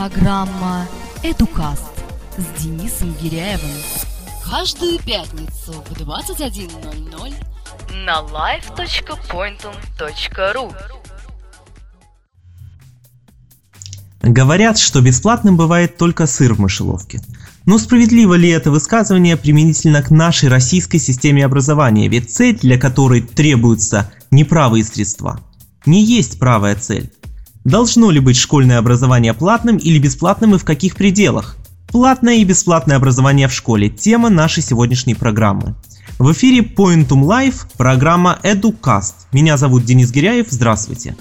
Программа «Эдукаст» с Денисом Гиряевым. Каждую пятницу в 21.00 на live.pointum.ru Говорят, что бесплатным бывает только сыр в мышеловке. Но справедливо ли это высказывание применительно к нашей российской системе образования? Ведь цель, для которой требуются неправые средства, не есть правая цель. Должно ли быть школьное образование платным или бесплатным и в каких пределах? Платное и бесплатное образование в школе – тема нашей сегодняшней программы. В эфире Pointum Live программа EduCast. Меня зовут Денис Гиряев, здравствуйте.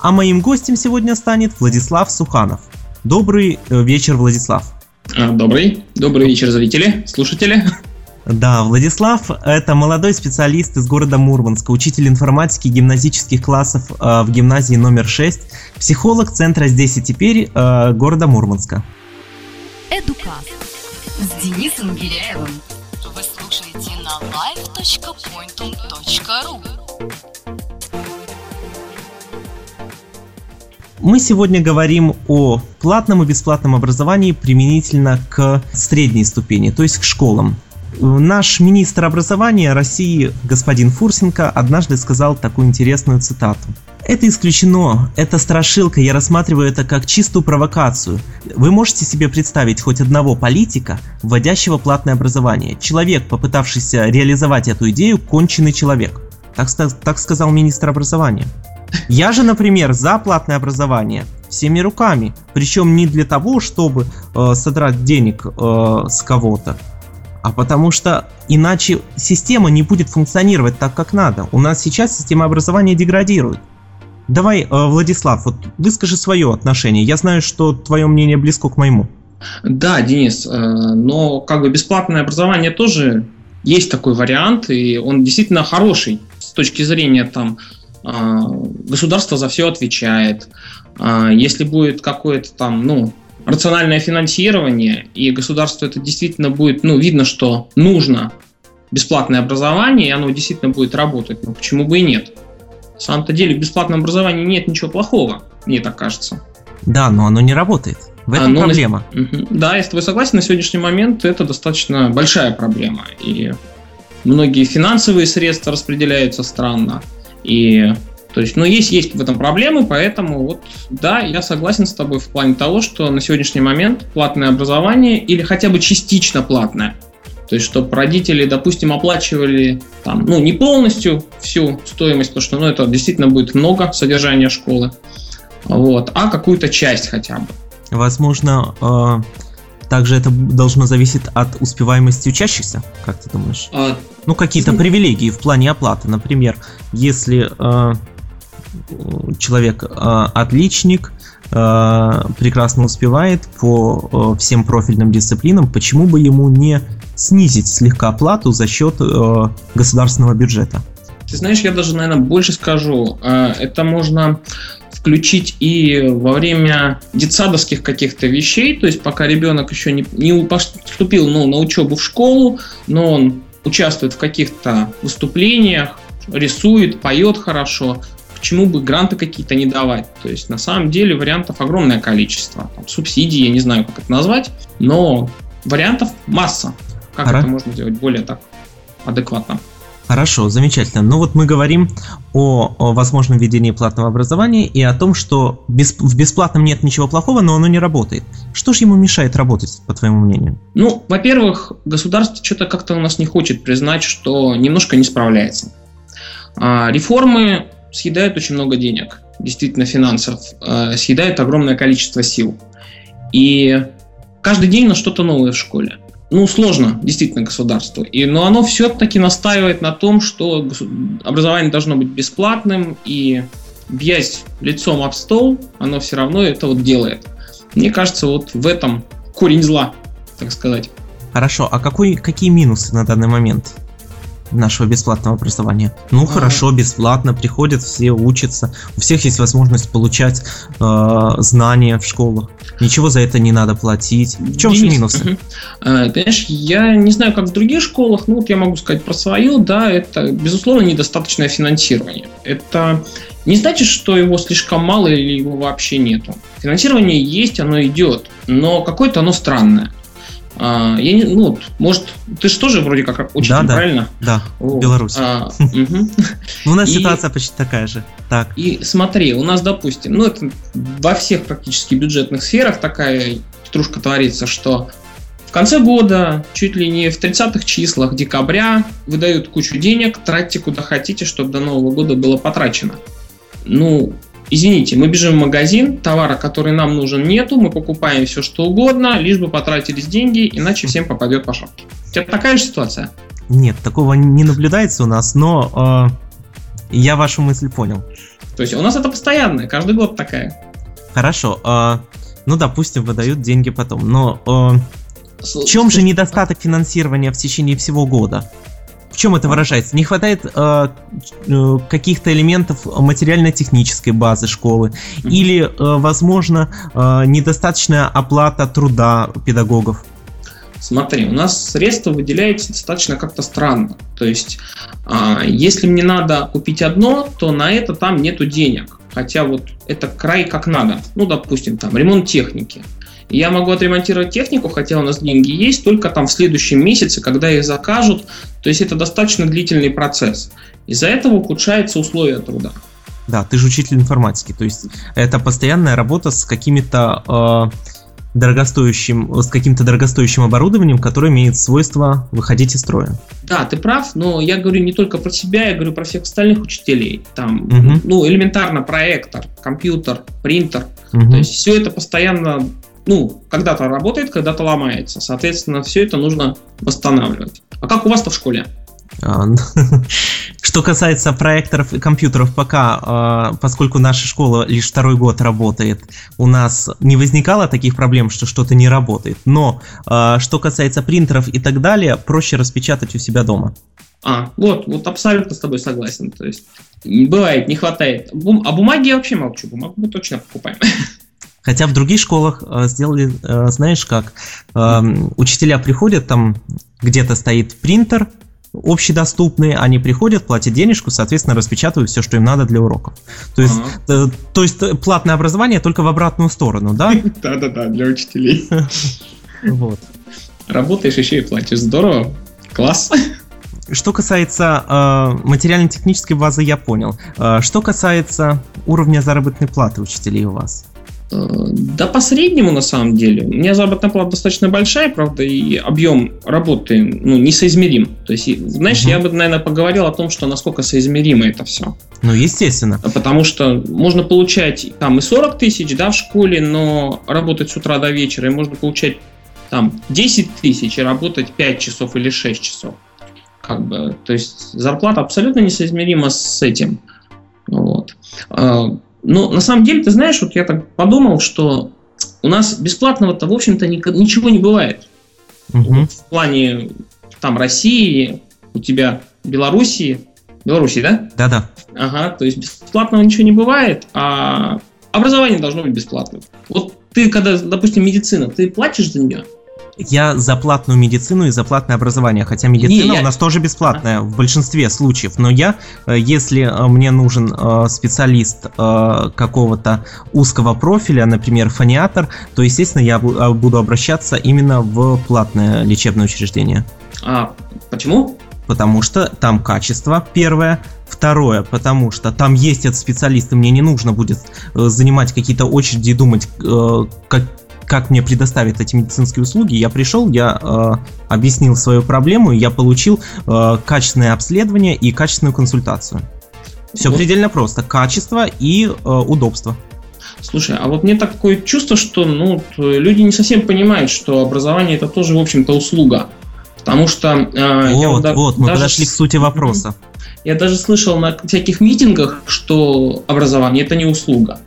А моим гостем сегодня станет Владислав Суханов. Добрый э, вечер, Владислав. А, добрый. Добрый вечер, зрители, слушатели. Да, Владислав – это молодой специалист из города Мурманска, учитель информатики гимназических классов э, в гимназии номер 6, психолог центра «Здесь и теперь» э, города Мурманска. Эдукаст с Денисом Гиряевым. Вы слушаете на live.pointum.ru Мы сегодня говорим о платном и бесплатном образовании применительно к средней ступени, то есть к школам. Наш министр образования России господин Фурсенко однажды сказал такую интересную цитату. Это исключено, это страшилка, я рассматриваю это как чистую провокацию. Вы можете себе представить хоть одного политика, вводящего платное образование? Человек, попытавшийся реализовать эту идею, конченый человек. Так, так сказал министр образования. Я же, например, за платное образование всеми руками. Причем не для того, чтобы э, содрать денег э, с кого-то, а потому что иначе система не будет функционировать так, как надо. У нас сейчас система образования деградирует. Давай, э, Владислав, вот выскажи свое отношение. Я знаю, что твое мнение близко к моему. Да, Денис, э, но как бы бесплатное образование тоже есть такой вариант, и он действительно хороший с точки зрения там э, государство за все отвечает. Если будет какое-то там, ну, рациональное финансирование, и государство это действительно будет, ну, видно, что нужно бесплатное образование, и оно действительно будет работать, но почему бы и нет? На самом-то деле в бесплатном образовании нет ничего плохого, мне так кажется. Да, но оно не работает. В этом оно проблема. На... Да, я с тобой согласен, на сегодняшний момент это достаточно большая проблема. И многие финансовые средства распределяются странно. И то есть, ну, есть, есть в этом проблемы, поэтому вот, да, я согласен с тобой в плане того, что на сегодняшний момент платное образование или хотя бы частично платное, то есть, чтобы родители, допустим, оплачивали там, ну, не полностью всю стоимость, потому что, ну, это действительно будет много содержания школы, вот, а какую-то часть хотя бы. Возможно, э, также это должно зависеть от успеваемости учащихся, как ты думаешь? А, ну, какие-то ну, привилегии в плане оплаты. Например, если э, человек э, отличник, э, прекрасно успевает по э, всем профильным дисциплинам, почему бы ему не снизить слегка оплату за счет государственного бюджета? Ты знаешь, я даже, наверное, больше скажу. Это можно включить и во время детсадовских каких-то вещей, то есть пока ребенок еще не, не поступил ну, на учебу в школу, но он участвует в каких-то выступлениях, рисует, поет хорошо, почему бы гранты какие-то не давать? То есть, на самом деле, вариантов огромное количество. Там, субсидии, я не знаю, как это назвать, но вариантов масса. Как Ара? это можно сделать более так адекватно? Хорошо, замечательно. Ну вот мы говорим о, о возможном введении платного образования и о том, что без, в бесплатном нет ничего плохого, но оно не работает. Что же ему мешает работать, по твоему мнению? Ну, во-первых, государство что-то как-то у нас не хочет признать, что немножко не справляется. А, реформы съедают очень много денег, действительно финансов, э, съедают огромное количество сил. И каждый день на что-то новое в школе. Ну, сложно, действительно, государству. И, но оно все-таки настаивает на том, что образование должно быть бесплатным, и бьясь лицом об стол, оно все равно это вот делает. Мне кажется, вот в этом корень зла, так сказать. Хорошо, а какой, какие минусы на данный момент? Нашего бесплатного образования. Ну ага. хорошо, бесплатно приходят, все учатся, у всех есть возможность получать э, знания в школах. Ничего за это не надо платить. В чем же минусы? Угу. А, конечно, я не знаю, как в других школах, но вот я могу сказать про свою, да, это безусловно недостаточное финансирование. Это не значит, что его слишком мало или его вообще нету. Финансирование есть, оно идет, но какое-то оно странное. А, я не, ну, может, ты же тоже вроде как учитель, да, да, правильно? Да, вот. Беларусь. А, угу. У нас ситуация почти такая же. Так. И смотри, у нас, допустим, ну это во всех практически бюджетных сферах такая петрушка творится, что в конце года, чуть ли не в 30-х числах декабря, выдают кучу денег, тратьте куда хотите, чтобы до Нового года было потрачено. Ну, извините, мы бежим в магазин, товара, который нам нужен, нету, мы покупаем все, что угодно, лишь бы потратились деньги, иначе всем попадет по шапке. У тебя такая же ситуация? Нет, такого не наблюдается у нас, но э, я вашу мысль понял. То есть у нас это постоянное, каждый год такая. Хорошо, э, ну допустим, выдают деньги потом, но э, в чем же недостаток финансирования в течение всего года? Чем это выражается? Не хватает э, э, каких-то элементов материально-технической базы школы, mm-hmm. или, э, возможно, э, недостаточная оплата труда педагогов? Смотри, у нас средства выделяются достаточно как-то странно. То есть, э, если мне надо купить одно, то на это там нету денег. Хотя вот это край как надо. Ну, допустим, там ремонт техники я могу отремонтировать технику, хотя у нас деньги есть, только там в следующем месяце, когда их закажут. То есть это достаточно длительный процесс. Из-за этого ухудшаются условия труда. Да, ты же учитель информатики, то есть это постоянная работа с какими-то э, дорогостоящим, с каким-то дорогостоящим оборудованием, которое имеет свойство выходить из строя. Да, ты прав, но я говорю не только про себя, я говорю про всех остальных учителей. Там, угу. ну, элементарно проектор, компьютер, принтер. Угу. То есть все это постоянно ну, когда-то работает, когда-то ломается. Соответственно, все это нужно восстанавливать. А как у вас-то в школе? А, что касается проекторов и компьютеров, пока, а, поскольку наша школа лишь второй год работает, у нас не возникало таких проблем, что что-то не работает. Но а, что касается принтеров и так далее, проще распечатать у себя дома. А, вот, вот абсолютно с тобой согласен. То есть, бывает, не хватает. А бумаги я вообще молчу, бумагу мы точно покупаем. Хотя в других школах э, сделали, э, знаешь как, э, учителя приходят, там где-то стоит принтер, общедоступный, они приходят, платят денежку, соответственно, распечатывают все, что им надо для уроков. То есть, ага. то есть платное образование только в обратную сторону, да? Да-да-да, для учителей. Вот. Работаешь еще и платишь. Здорово. Класс. Что касается э, материально-технической базы, я понял. Э, что касается уровня заработной платы учителей у вас? Да по среднему на самом деле. У меня заработная плата достаточно большая, правда, и объем работы ну, несоизмерим. То есть, знаешь, угу. я бы, наверное, поговорил о том, что насколько соизмеримо это все. Ну, естественно. Потому что можно получать там и 40 тысяч, да, в школе, но работать с утра до вечера, и можно получать там 10 тысяч и работать 5 часов или 6 часов. Как бы, то есть зарплата абсолютно несоизмерима с этим. Вот. Но на самом деле, ты знаешь, вот я так подумал, что у нас бесплатного-то, в общем-то, ничего не бывает. Угу. В плане там России, у тебя Белоруссии. Белоруссии, да? Да-да. Ага, то есть бесплатного ничего не бывает, а образование должно быть бесплатным. Вот ты, когда, допустим, медицина, ты платишь за нее? Я за платную медицину и за платное образование, хотя медицина не, я... у нас тоже бесплатная в большинстве случаев, но я, э, если э, мне нужен э, специалист какого-то узкого профиля, например, фониатор, то, естественно, я буду обращаться именно в платное лечебное учреждение. А почему? Потому что там качество, первое. Второе, потому что там есть этот специалист, и мне не нужно будет занимать какие-то очереди и думать, как, как мне предоставят эти медицинские услуги, я пришел, я э, объяснил свою проблему, я получил э, качественное обследование и качественную консультацию. Все вот. предельно просто. Качество и э, удобство. Слушай, а вот мне такое чувство, что ну, люди не совсем понимают, что образование это тоже, в общем-то, услуга. Потому что... Э, вот, я вот, мы даже подошли к сути вопроса. Я даже слышал на всяких митингах, что образование это не услуга.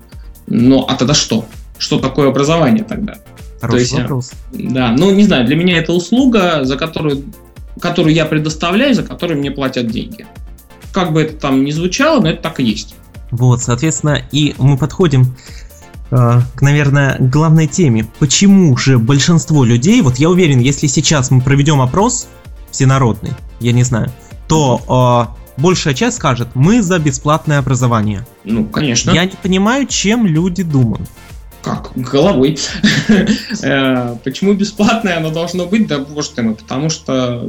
Но а тогда что? Что такое образование тогда. Хороший То есть, вопрос. Да, ну не знаю, для меня это услуга, за которую, которую я предоставляю, за которую мне платят деньги. Как бы это там ни звучало, но это так и есть. Вот, соответственно, и мы подходим э, к, наверное, главной теме. Почему же большинство людей, вот я уверен, если сейчас мы проведем опрос всенародный, я не знаю, то э, большая часть скажет, мы за бесплатное образование. Ну, конечно. Я не понимаю, чем люди думают. Как? Головой. Э, почему бесплатное оно должно быть? Да боже ты мой, потому что...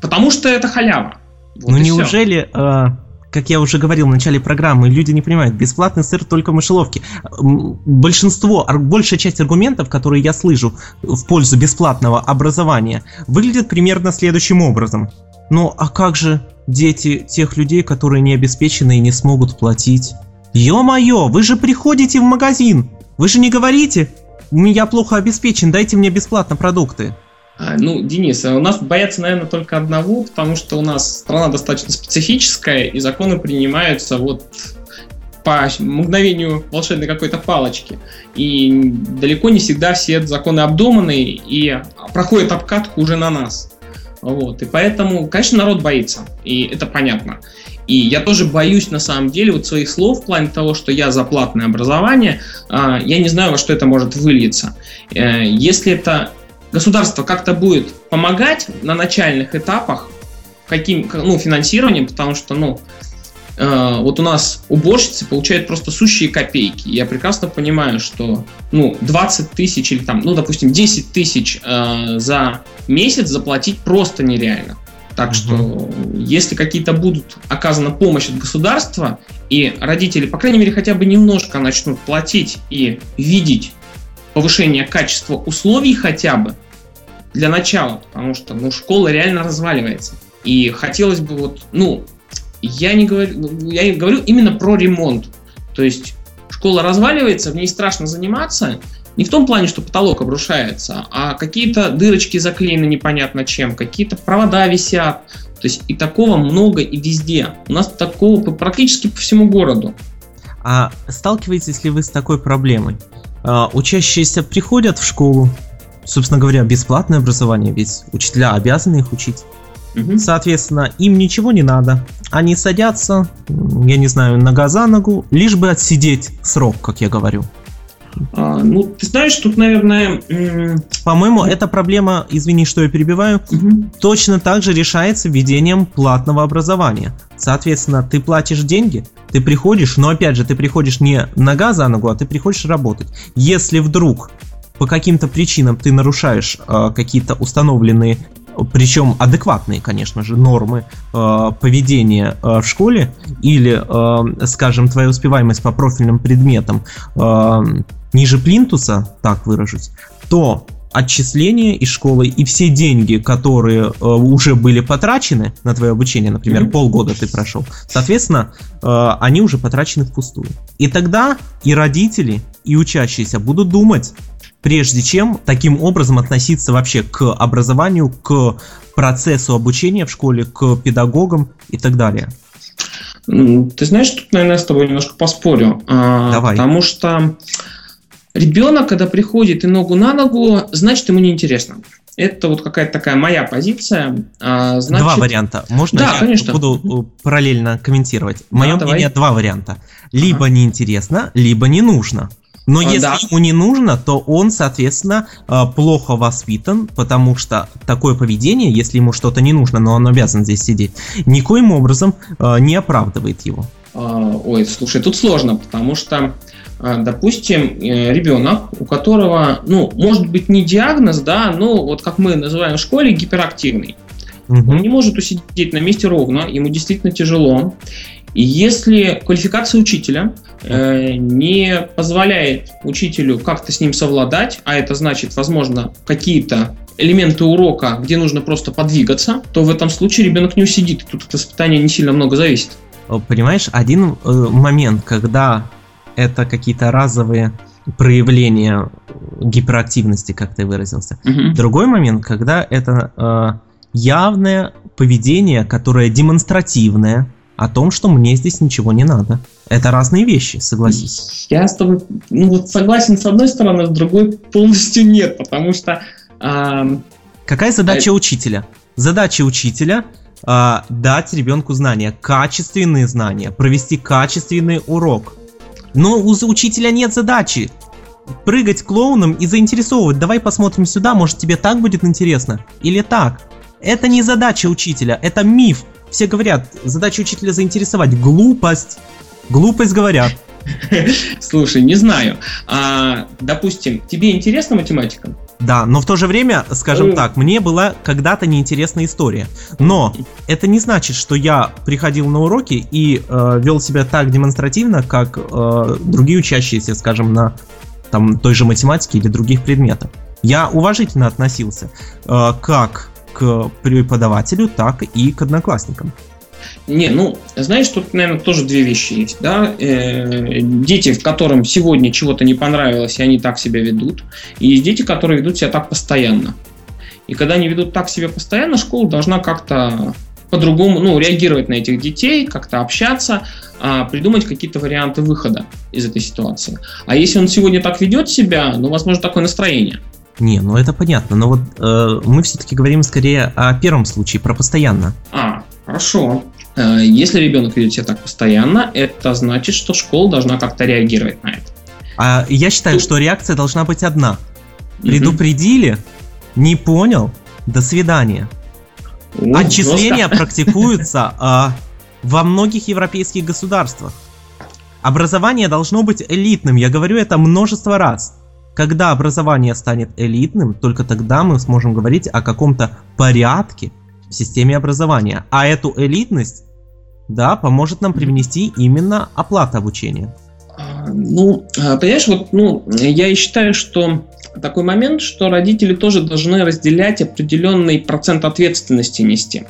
Потому что это халява. ну неужели, э, как я уже говорил в начале программы, люди не понимают, бесплатный сыр только в мышеловке. Большинство, большая часть аргументов, которые я слышу в пользу бесплатного образования, выглядит примерно следующим образом. Ну а как же дети тех людей, которые не обеспечены и не смогут платить? Ё-моё, вы же приходите в магазин, вы же не говорите, я плохо обеспечен, дайте мне бесплатно продукты. А, ну, Денис, а у нас боятся, наверное, только одного, потому что у нас страна достаточно специфическая, и законы принимаются вот по мгновению волшебной какой-то палочки. И далеко не всегда все законы обдуманы и проходят обкатку уже на нас. Вот. И поэтому, конечно, народ боится, и это понятно. И я тоже боюсь, на самом деле, вот своих слов в плане того, что я за платное образование, а, я не знаю, во что это может выльется. Э, если это государство как-то будет помогать на начальных этапах, каким, ну, финансированием, потому что, ну, э, вот у нас уборщицы получают просто сущие копейки. Я прекрасно понимаю, что, ну, 20 тысяч или там, ну, допустим, 10 тысяч э, за месяц заплатить просто нереально. Так что, если какие-то будут оказана помощь от государства, и родители, по крайней мере, хотя бы немножко начнут платить и видеть повышение качества условий хотя бы, для начала, потому что, ну, школа реально разваливается. И хотелось бы вот, ну, я не говорю, ну, я говорю именно про ремонт. То есть школа разваливается, в ней страшно заниматься, не в том плане, что потолок обрушается, а какие-то дырочки заклеены непонятно чем, какие-то провода висят. То есть и такого много и везде. У нас такого практически по всему городу. А сталкиваетесь ли вы с такой проблемой? А, учащиеся приходят в школу, собственно говоря, бесплатное образование, ведь учителя обязаны их учить. Угу. Соответственно, им ничего не надо. Они садятся, я не знаю, нога за ногу, лишь бы отсидеть срок, как я говорю. А, ну, ты знаешь, тут, наверное... По-моему, эта проблема, извини, что я перебиваю, угу. точно так же решается введением платного образования. Соответственно, ты платишь деньги, ты приходишь, но опять же, ты приходишь не нога за ногу, а ты приходишь работать. Если вдруг по каким-то причинам ты нарушаешь э, какие-то установленные причем адекватные, конечно же, нормы э, поведения э, в школе или, э, скажем, твоя успеваемость по профильным предметам э, ниже плинтуса, так выражусь, то отчисления из школы и все деньги, которые э, уже были потрачены на твое обучение, например, mm-hmm. полгода ты прошел, соответственно, э, они уже потрачены впустую. И тогда и родители, и учащиеся будут думать, прежде чем таким образом относиться вообще к образованию, к процессу обучения в школе, к педагогам и так далее. Ты знаешь, тут, наверное, с тобой немножко поспорю. А, Давай. Потому что ребенок, когда приходит и ногу на ногу, значит, ему неинтересно. Это вот какая-то такая моя позиция. А, значит... Два варианта. Можно да, я конечно. буду э, параллельно комментировать? Мое да, мнение, давай. два варианта. Либо ага. неинтересно, либо не нужно. Но а, если да. ему не нужно, то он, соответственно, э, плохо воспитан, потому что такое поведение, если ему что-то не нужно, но он обязан здесь сидеть, никоим образом э, не оправдывает его. А, ой, слушай, тут сложно, потому что, э, допустим, ребенок, у которого, ну, может быть не диагноз, да, но вот как мы называем в школе, гиперактивный. Угу. Он не может усидеть на месте ровно, ему действительно тяжело. И если квалификация учителя э, не позволяет учителю как-то с ним совладать, а это значит, возможно, какие-то элементы урока, где нужно просто подвигаться, то в этом случае ребенок не усидит. Тут от воспитания не сильно много зависит. Понимаешь, один э, момент, когда это какие-то разовые проявления гиперактивности, как ты выразился. Угу. Другой момент, когда это э, явное поведение, которое демонстративное, о том, что мне здесь ничего не надо. Это разные вещи, согласись. Я с тобой ну, вот согласен с одной стороны, с другой полностью нет, потому что... Э, Какая задача э... учителя? Задача учителя э, дать ребенку знания, качественные знания, провести качественный урок. Но у учителя нет задачи прыгать клоуном и заинтересовывать. Давай посмотрим сюда, может тебе так будет интересно? Или так? Это не задача учителя, это миф все говорят, задача учителя заинтересовать. Глупость. Глупость говорят. Слушай, не знаю. А, допустим, тебе интересна математика? Да, но в то же время, скажем так, мне была когда-то неинтересная история. Но это не значит, что я приходил на уроки и э, вел себя так демонстративно, как э, другие учащиеся, скажем, на там, той же математике или других предметах. Я уважительно относился э, как к преподавателю, так и к одноклассникам. Не, ну, знаешь, тут, наверное, тоже две вещи есть, да. Э, дети, которым сегодня чего-то не понравилось, и они так себя ведут. И есть дети, которые ведут себя так постоянно. И когда они ведут так себя постоянно, школа должна как-то по-другому, ну, реагировать на этих детей, как-то общаться, а, придумать какие-то варианты выхода из этой ситуации. А если он сегодня так ведет себя, ну, возможно, такое настроение. Не, ну это понятно, но вот э, мы все-таки говорим скорее о первом случае, про постоянно. А, хорошо. Э, если ребенок ведет себя так постоянно, это значит, что школа должна как-то реагировать на это. А я считаю, что реакция должна быть одна. Предупредили, не понял, до свидания. О, Отчисления жестко. практикуются а, во многих европейских государствах. Образование должно быть элитным, я говорю это множество раз. Когда образование станет элитным, только тогда мы сможем говорить о каком-то порядке в системе образования. А эту элитность, да, поможет нам привнести именно оплата обучения. А, ну, а, понимаешь, вот, ну, я и считаю, что такой момент, что родители тоже должны разделять определенный процент ответственности нести.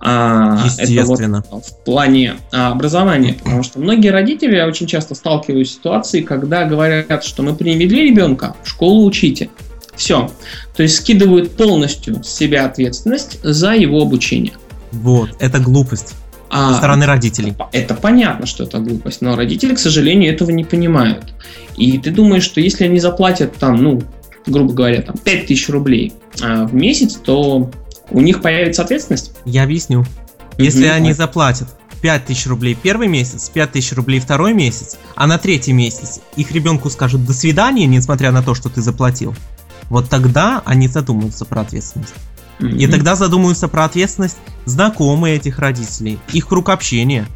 А, Естественно. Это вот в плане образования. Потому что многие родители, я очень часто сталкиваюсь с ситуацией, когда говорят, что мы привели ребенка, в школу учите. Все. То есть скидывают полностью с себя ответственность за его обучение. Вот, это глупость. А, со стороны родителей. Это, это понятно, что это глупость, но родители, к сожалению, этого не понимают. И ты думаешь, что если они заплатят там, ну, грубо говоря, там 5000 рублей а, в месяц, то у них появится ответственность? Я объясню. Если mm-hmm. они заплатят 5000 рублей первый месяц, 5000 рублей второй месяц, а на третий месяц их ребенку скажут «до свидания», несмотря на то, что ты заплатил, вот тогда они задумаются про ответственность. Mm-hmm. И тогда задумаются про ответственность знакомые этих родителей, их круг общения.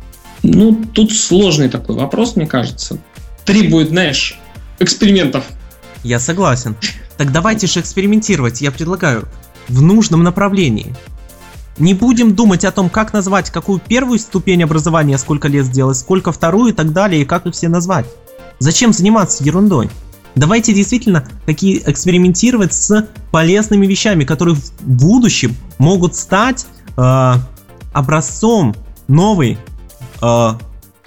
Ну, тут сложный такой вопрос, мне кажется. Требует, знаешь, экспериментов. Я согласен. Так давайте же экспериментировать, я предлагаю, в нужном направлении. Не будем думать о том, как назвать какую первую ступень образования, сколько лет сделать, сколько вторую и так далее, и как их все назвать. Зачем заниматься ерундой? Давайте действительно такие экспериментировать с полезными вещами, которые в будущем могут стать э, образцом новой, э,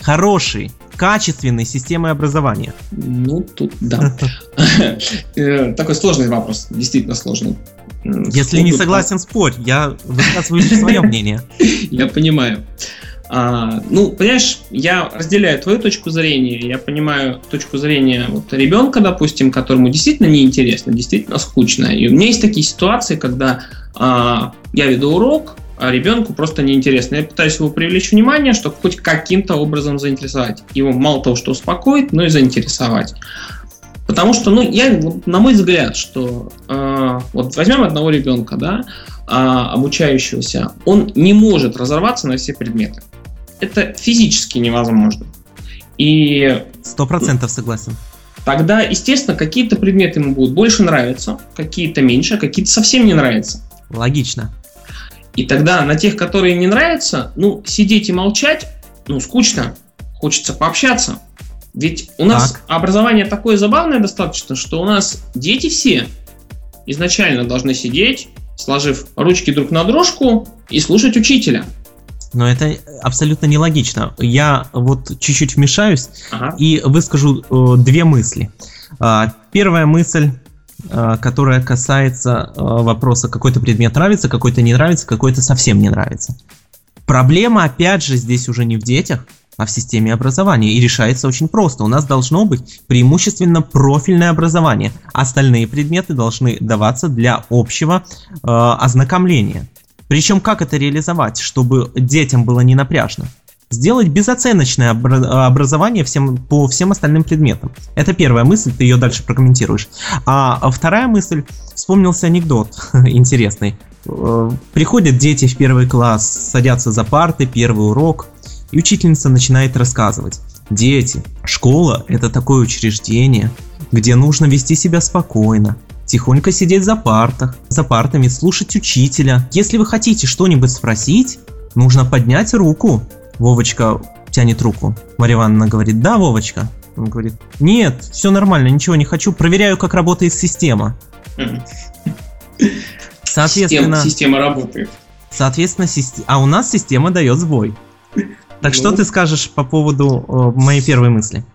хорошей, качественной системы образования. Ну, тут да. Э, такой сложный вопрос, действительно сложный. Если не согласен, спорь, я высказываю свое мнение. Я понимаю. А, ну, понимаешь, я разделяю твою точку зрения, я понимаю точку зрения вот ребенка, допустим, которому действительно неинтересно, действительно скучно. И у меня есть такие ситуации, когда а, я веду урок, а ребенку просто неинтересно. Я пытаюсь его привлечь внимание, чтобы хоть каким-то образом заинтересовать. Его мало того, что успокоить, но и заинтересовать. Потому что, ну, я, на мой взгляд, что э, вот возьмем одного ребенка, да, э, обучающегося, он не может разорваться на все предметы. Это физически невозможно. И... Сто процентов согласен. Тогда, естественно, какие-то предметы ему будут больше нравиться, какие-то меньше, а какие-то совсем не нравятся. Логично. И тогда на тех, которые не нравятся, ну, сидеть и молчать, ну, скучно. Хочется пообщаться. Ведь у нас так. образование такое забавное достаточно, что у нас дети все изначально должны сидеть, сложив ручки друг на дружку и слушать учителя. Но это абсолютно нелогично. Я вот чуть-чуть вмешаюсь ага. и выскажу э, две мысли. Э, первая мысль, э, которая касается э, вопроса, какой-то предмет нравится, какой-то не нравится, какой-то совсем не нравится. Проблема, опять же, здесь уже не в детях, а в системе образования. И решается очень просто. У нас должно быть преимущественно профильное образование. Остальные предметы должны даваться для общего э, ознакомления. Причем как это реализовать, чтобы детям было не напряжно? Сделать безоценочное образование всем, по всем остальным предметам. Это первая мысль, ты ее дальше прокомментируешь. А вторая мысль, вспомнился анекдот интересный. Э, приходят дети в первый класс, садятся за парты, первый урок, и учительница начинает рассказывать. Дети, школа – это такое учреждение, где нужно вести себя спокойно, тихонько сидеть за партах, за партами, слушать учителя. Если вы хотите что-нибудь спросить, нужно поднять руку. Вовочка тянет руку. Марья Ивановна говорит, да, Вовочка? Он говорит, нет, все нормально, ничего не хочу, проверяю, как работает система. Соответственно, система, система работает. Соответственно, а у нас система дает сбой. Так ну, что ты скажешь по поводу э, моей первой мысли?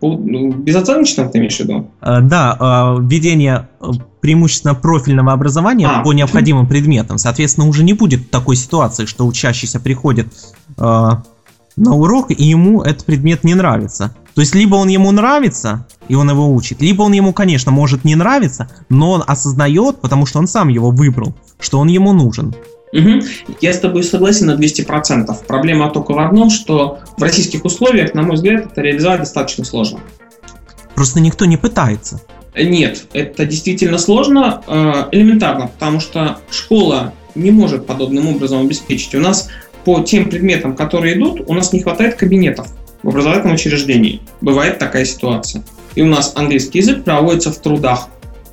Ну, безоценочно ты имеешь в виду? Э, да, э, введение э, преимущественно профильного образования а. по необходимым предметам. Соответственно, уже не будет такой ситуации, что учащийся приходит э, на урок, и ему этот предмет не нравится. То есть, либо он ему нравится, и он его учит, либо он ему, конечно, может не нравиться, но он осознает, потому что он сам его выбрал, что он ему нужен. Угу. Я с тобой согласен на 200%. Проблема только в одном, что в российских условиях, на мой взгляд, это реализовать достаточно сложно. Просто никто не пытается. Нет, это действительно сложно, э, элементарно, потому что школа не может подобным образом обеспечить. У нас по тем предметам, которые идут, у нас не хватает кабинетов в образовательном учреждении. Бывает такая ситуация. И у нас английский язык проводится в трудах,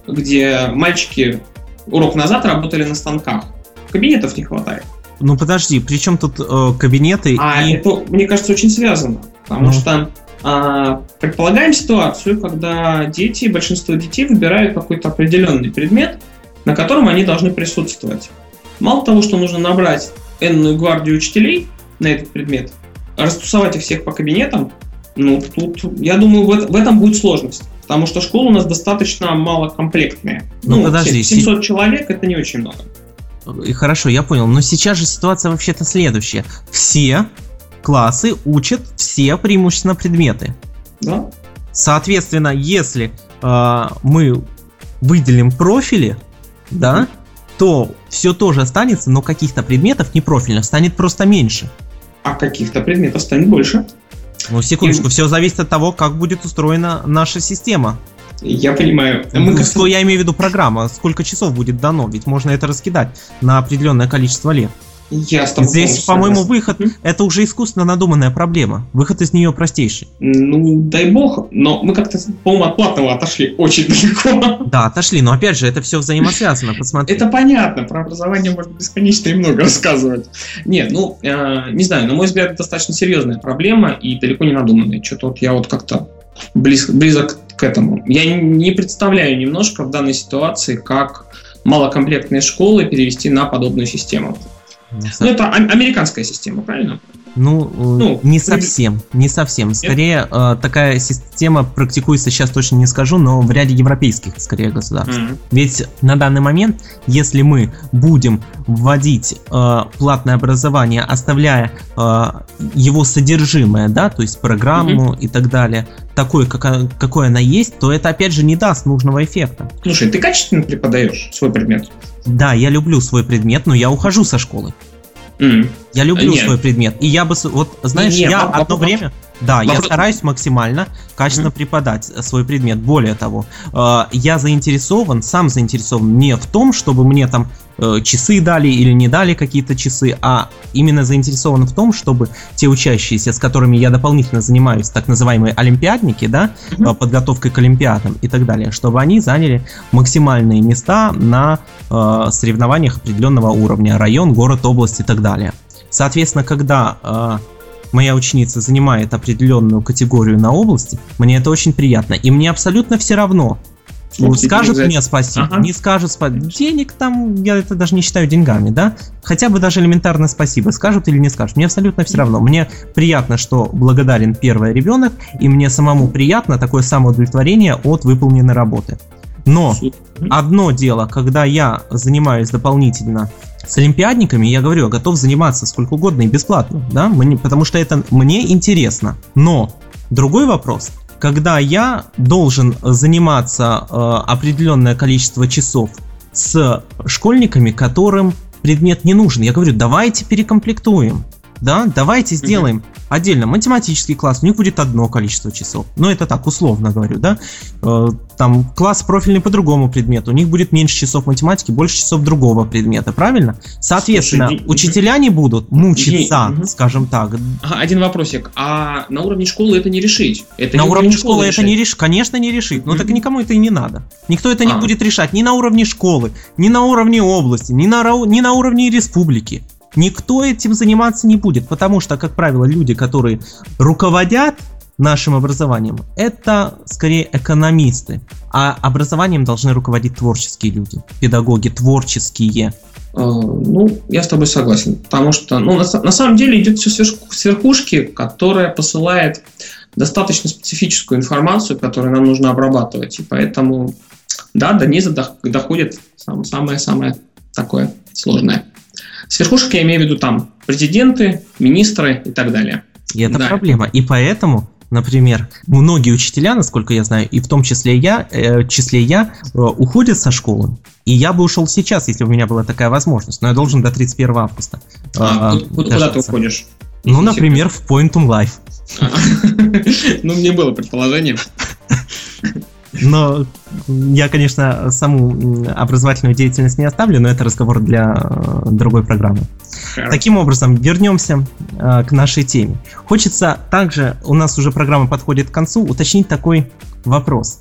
где мальчики урок назад работали на станках кабинетов не хватает. Ну подожди, при чем тут э, кабинеты? А и... это, мне кажется, очень связано. Потому ну. что э, предполагаем ситуацию, когда дети, большинство детей выбирают какой-то определенный предмет, на котором они должны присутствовать. Мало того, что нужно набрать энную гвардию учителей на этот предмет, растусовать их всех по кабинетам, ну, тут, я думаю, в, в этом будет сложность. Потому что школа у нас достаточно малокомплектная. Ну, ну подожди. 700 человек это не очень много. И хорошо, я понял. Но сейчас же ситуация вообще-то следующая. Все классы учат все преимущественно предметы. Да. Соответственно, если э, мы выделим профили, да, то все тоже останется, но каких-то предметов не профильных станет просто меньше. А каких-то предметов станет больше. Ну, секундочку, И... все зависит от того, как будет устроена наша система. Я понимаю. Мы как... Что я имею в виду программа, сколько часов будет дано, ведь можно это раскидать на определенное количество лет. Я с Здесь, по-моему, выход mm-hmm. это уже искусственно надуманная проблема. Выход из нее простейший. Ну, дай бог, но мы как-то, по-моему, от платного отошли очень далеко. Да, отошли, но опять же, это все взаимосвязано, посмотри. Это понятно, про образование можно бесконечно и много рассказывать. Нет, ну, э, не знаю, на мой взгляд, это достаточно серьезная проблема и далеко не надуманная. Что-то вот я вот как-то близ, близок к этому. Я не представляю немножко в данной ситуации, как малокомплектные школы перевести на подобную систему. Ну, это американская система, правильно? Ну, ну не совсем, не совсем. Скорее, э, такая система практикуется сейчас точно не скажу, но в ряде европейских, скорее, государств. Mm-hmm. Ведь на данный момент, если мы будем вводить э, платное образование, оставляя э, его содержимое, да, то есть программу mm-hmm. и так далее, такой, как, какой она есть, то это опять же не даст нужного эффекта. Слушай, ты качественно преподаешь свой предмет? Да, я люблю свой предмет, но я ухожу со школы. Mm. Я люблю Нет. свой предмет. И я бы, вот, знаешь, Нет, я одно время... Да, Вопрос... я стараюсь максимально качественно mm. преподать свой предмет. Более того, э, я заинтересован, сам заинтересован не в том, чтобы мне там э, часы дали или не дали какие-то часы, а именно заинтересован в том, чтобы те учащиеся, с которыми я дополнительно занимаюсь, так называемые олимпиадники, да, mm-hmm. подготовкой к олимпиадам и так далее, чтобы они заняли максимальные места на э, соревнованиях определенного уровня, район, город, область и так далее. Соответственно, когда э, моя ученица занимает определенную категорию на области, мне это очень приятно. И мне абсолютно все равно, ну, скажут мне спасибо, ага. не скажут спасибо. Денег там, я это даже не считаю деньгами, да? Хотя бы даже элементарно спасибо, скажут или не скажут. Мне абсолютно все равно. Мне приятно, что благодарен первый ребенок, и мне самому приятно такое самоудовлетворение от выполненной работы. Но одно дело, когда я занимаюсь дополнительно с олимпиадниками, я говорю, я готов заниматься сколько угодно и бесплатно, да, мне, потому что это мне интересно. Но другой вопрос, когда я должен заниматься э, определенное количество часов с школьниками, которым предмет не нужен, я говорю, давайте перекомплектуем, да, давайте сделаем отдельно математический класс, у них будет одно количество часов. Но это так, условно говорю, да. Э, там класс профильный по другому предмету, у них будет меньше часов математики, больше часов другого предмета, правильно? Соответственно, Слушай, учителя не будут мучиться, угу. скажем так. Ага, один вопросик. А на уровне школы это не решить? Это на не уровне школы, школы это не решить, конечно, не решить. Но угу. так никому это и не надо. Никто это а. не будет решать ни на уровне школы, ни на уровне области, ни на, ни на уровне республики. Никто этим заниматься не будет, потому что, как правило, люди, которые руководят нашим образованием, это скорее экономисты, а образованием должны руководить творческие люди, педагоги творческие. А, ну, я с тобой согласен, потому что, ну, на, на самом деле идет все с верхушки, которая посылает достаточно специфическую информацию, которую нам нужно обрабатывать, и поэтому, да, до низа доходит самое-самое такое сложное. С верхушек я имею в виду там президенты, министры и так далее. И это да. проблема. И поэтому Например, многие учителя, насколько я знаю, и в том числе я, э, числе я, э, уходят со школы. И я бы ушел сейчас, если бы у меня была такая возможность. Но я должен до 31 августа. А, э, куда ты уходишь? Ну, например, в Pointum Life. Ну, мне было предположение. Но я, конечно, саму образовательную деятельность не оставлю, но это разговор для э, другой программы. Хорошо. Таким образом, вернемся э, к нашей теме. Хочется также, у нас уже программа подходит к концу, уточнить такой вопрос.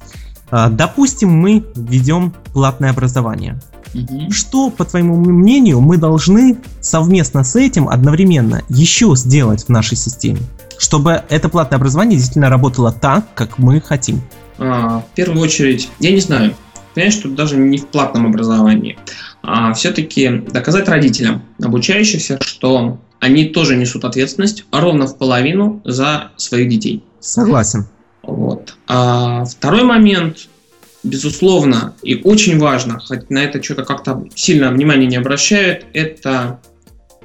Э, допустим, мы ведем платное образование. Угу. Что, по твоему мнению, мы должны совместно с этим одновременно еще сделать в нашей системе, чтобы это платное образование действительно работало так, как мы хотим? А, в первую очередь, я не знаю, понимаешь, что даже не в платном образовании, а все-таки доказать родителям обучающихся, что они тоже несут ответственность ровно в половину за своих детей. Согласен. Вот. А второй момент, безусловно, и очень важно, хоть на это что-то как-то сильно внимание не обращают, это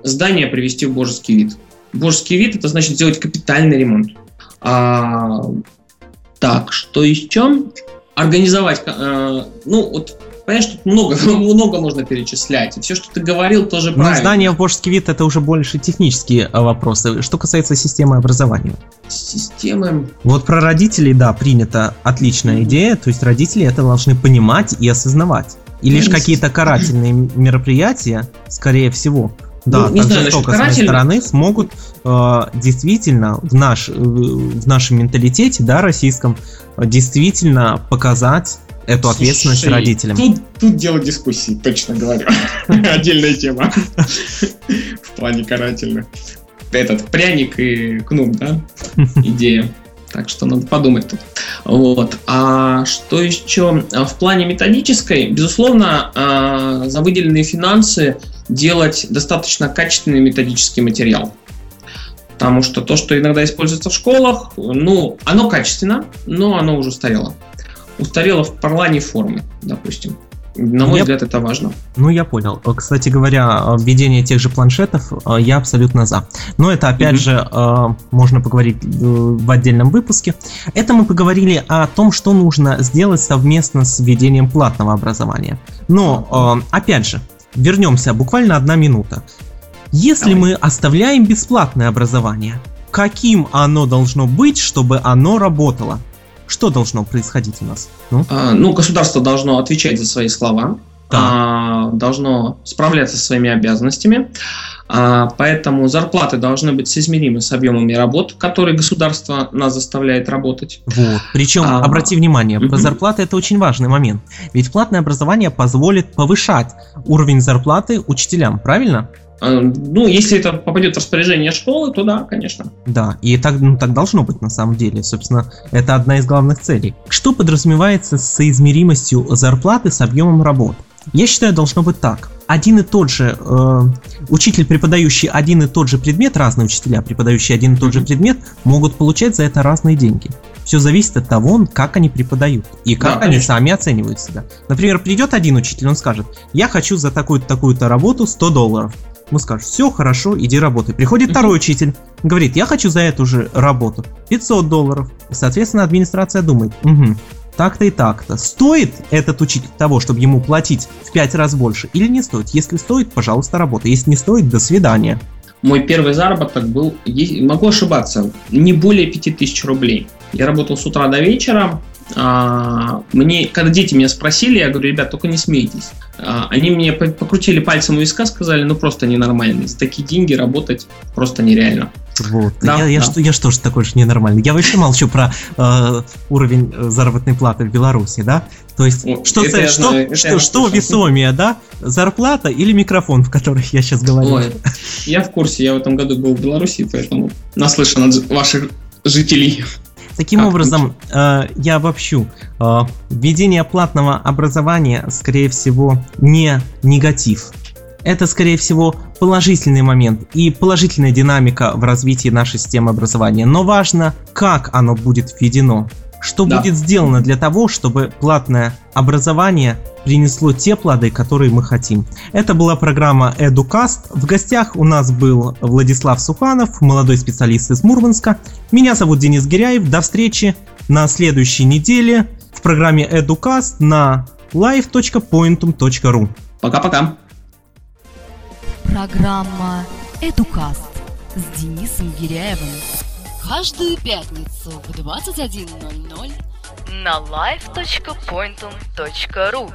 здание привести в божеский вид. Божеский вид это значит сделать капитальный ремонт. А, так, что еще? Организовать, э, ну, вот Понимаешь, тут много, много можно перечислять. И все, что ты говорил, тоже правильно. Но здание в божеский вид это уже больше технические э, вопросы. Что касается системы образования. Системы. Вот про родителей, да, принята отличная mm-hmm. идея. То есть родители это должны понимать и осознавать. И лишь какие-то карательные мероприятия, скорее всего, да, ну, не знаю, жестоко с моей стороны смогут э, действительно в, наш, в нашем менталитете, да, российском, действительно показать эту ответственность Слушай, родителям. Тут, тут дело дискуссии, точно говорю. Отдельная тема в плане карательных. Этот пряник и кнут, да, идея. Так что надо подумать тут. Вот. А что еще? В плане методической, безусловно, а, за выделенные финансы делать достаточно качественный методический материал. Потому что то, что иногда используется в школах, ну, оно качественно, но оно уже устарело. Устарело в плане формы, допустим. На мой я... взгляд, это важно. Ну, я понял. Кстати говоря, введение тех же планшетов э, я абсолютно за. Но это, опять mm-hmm. же, э, можно поговорить э, в отдельном выпуске. Это мы поговорили о том, что нужно сделать совместно с введением платного образования. Но, опять же, вернемся, буквально одна минута. Если Давай. мы оставляем бесплатное образование, каким оно должно быть, чтобы оно работало? Что должно происходить у нас? Ну, а, ну государство должно отвечать за свои слова, да. а, должно справляться со своими обязанностями. А, поэтому зарплаты должны быть соизмеримы с объемами работ, которые государство нас заставляет работать. Вот. Причем, а, обрати внимание, про зарплаты это очень важный момент. Ведь платное образование позволит повышать уровень зарплаты учителям, правильно? А, ну, если это попадет в распоряжение школы, то да, конечно. Да, и так, ну, так должно быть на самом деле. Собственно, это одна из главных целей. Что подразумевается с соизмеримостью зарплаты с объемом работ? Я считаю, должно быть так. Один и тот же э, учитель, преподающий один и тот же предмет, разные учителя, преподающие один и тот же предмет, могут получать за это разные деньги. Все зависит от того, как они преподают и как да, они сами оценивают себя. Например, придет один учитель, он скажет, я хочу за такую-то такую-то работу 100 долларов. Мы скажем, все хорошо, иди работай. Приходит второй учитель, говорит, я хочу за эту же работу 500 долларов. И, соответственно, администрация думает, угу, так-то и так-то. Стоит этот учитель того, чтобы ему платить в 5 раз больше или не стоит? Если стоит, пожалуйста, работай. Если не стоит, до свидания. мой первый заработок был, могу ошибаться, не более 5000 рублей. Я работал с утра до вечера, а, мне, когда дети меня спросили, я говорю, ребят, только не смейтесь. А, они мне покрутили пальцем у виска, сказали, ну просто ненормально. За такие деньги работать просто нереально. Вот. Да, я, я, да. Что, я что же такой же ненормальный? Я вообще молчу про э, уровень э, заработной платы в Беларуси, да? То есть, О, что, это что, знаю, что, что весомее, да? Зарплата или микрофон, в который я сейчас говорю? Ой, я в курсе, я в этом году был в Беларуси, поэтому наслышан от ваших жителей. Таким как образом, э, я обобщу. Э, введение платного образования, скорее всего, не негатив. Это, скорее всего, положительный момент и положительная динамика в развитии нашей системы образования. Но важно, как оно будет введено. Что да. будет сделано для того, чтобы платное образование принесло те плоды, которые мы хотим? Это была программа EduCast. В гостях у нас был Владислав Суханов, молодой специалист из Мурманска. Меня зовут Денис Гиряев. До встречи на следующей неделе в программе EduCast на live.pointum.ru. Пока-пока. Программа EduCast с Денисом Гиряевым каждую пятницу в 21.00 на live.pointum.ru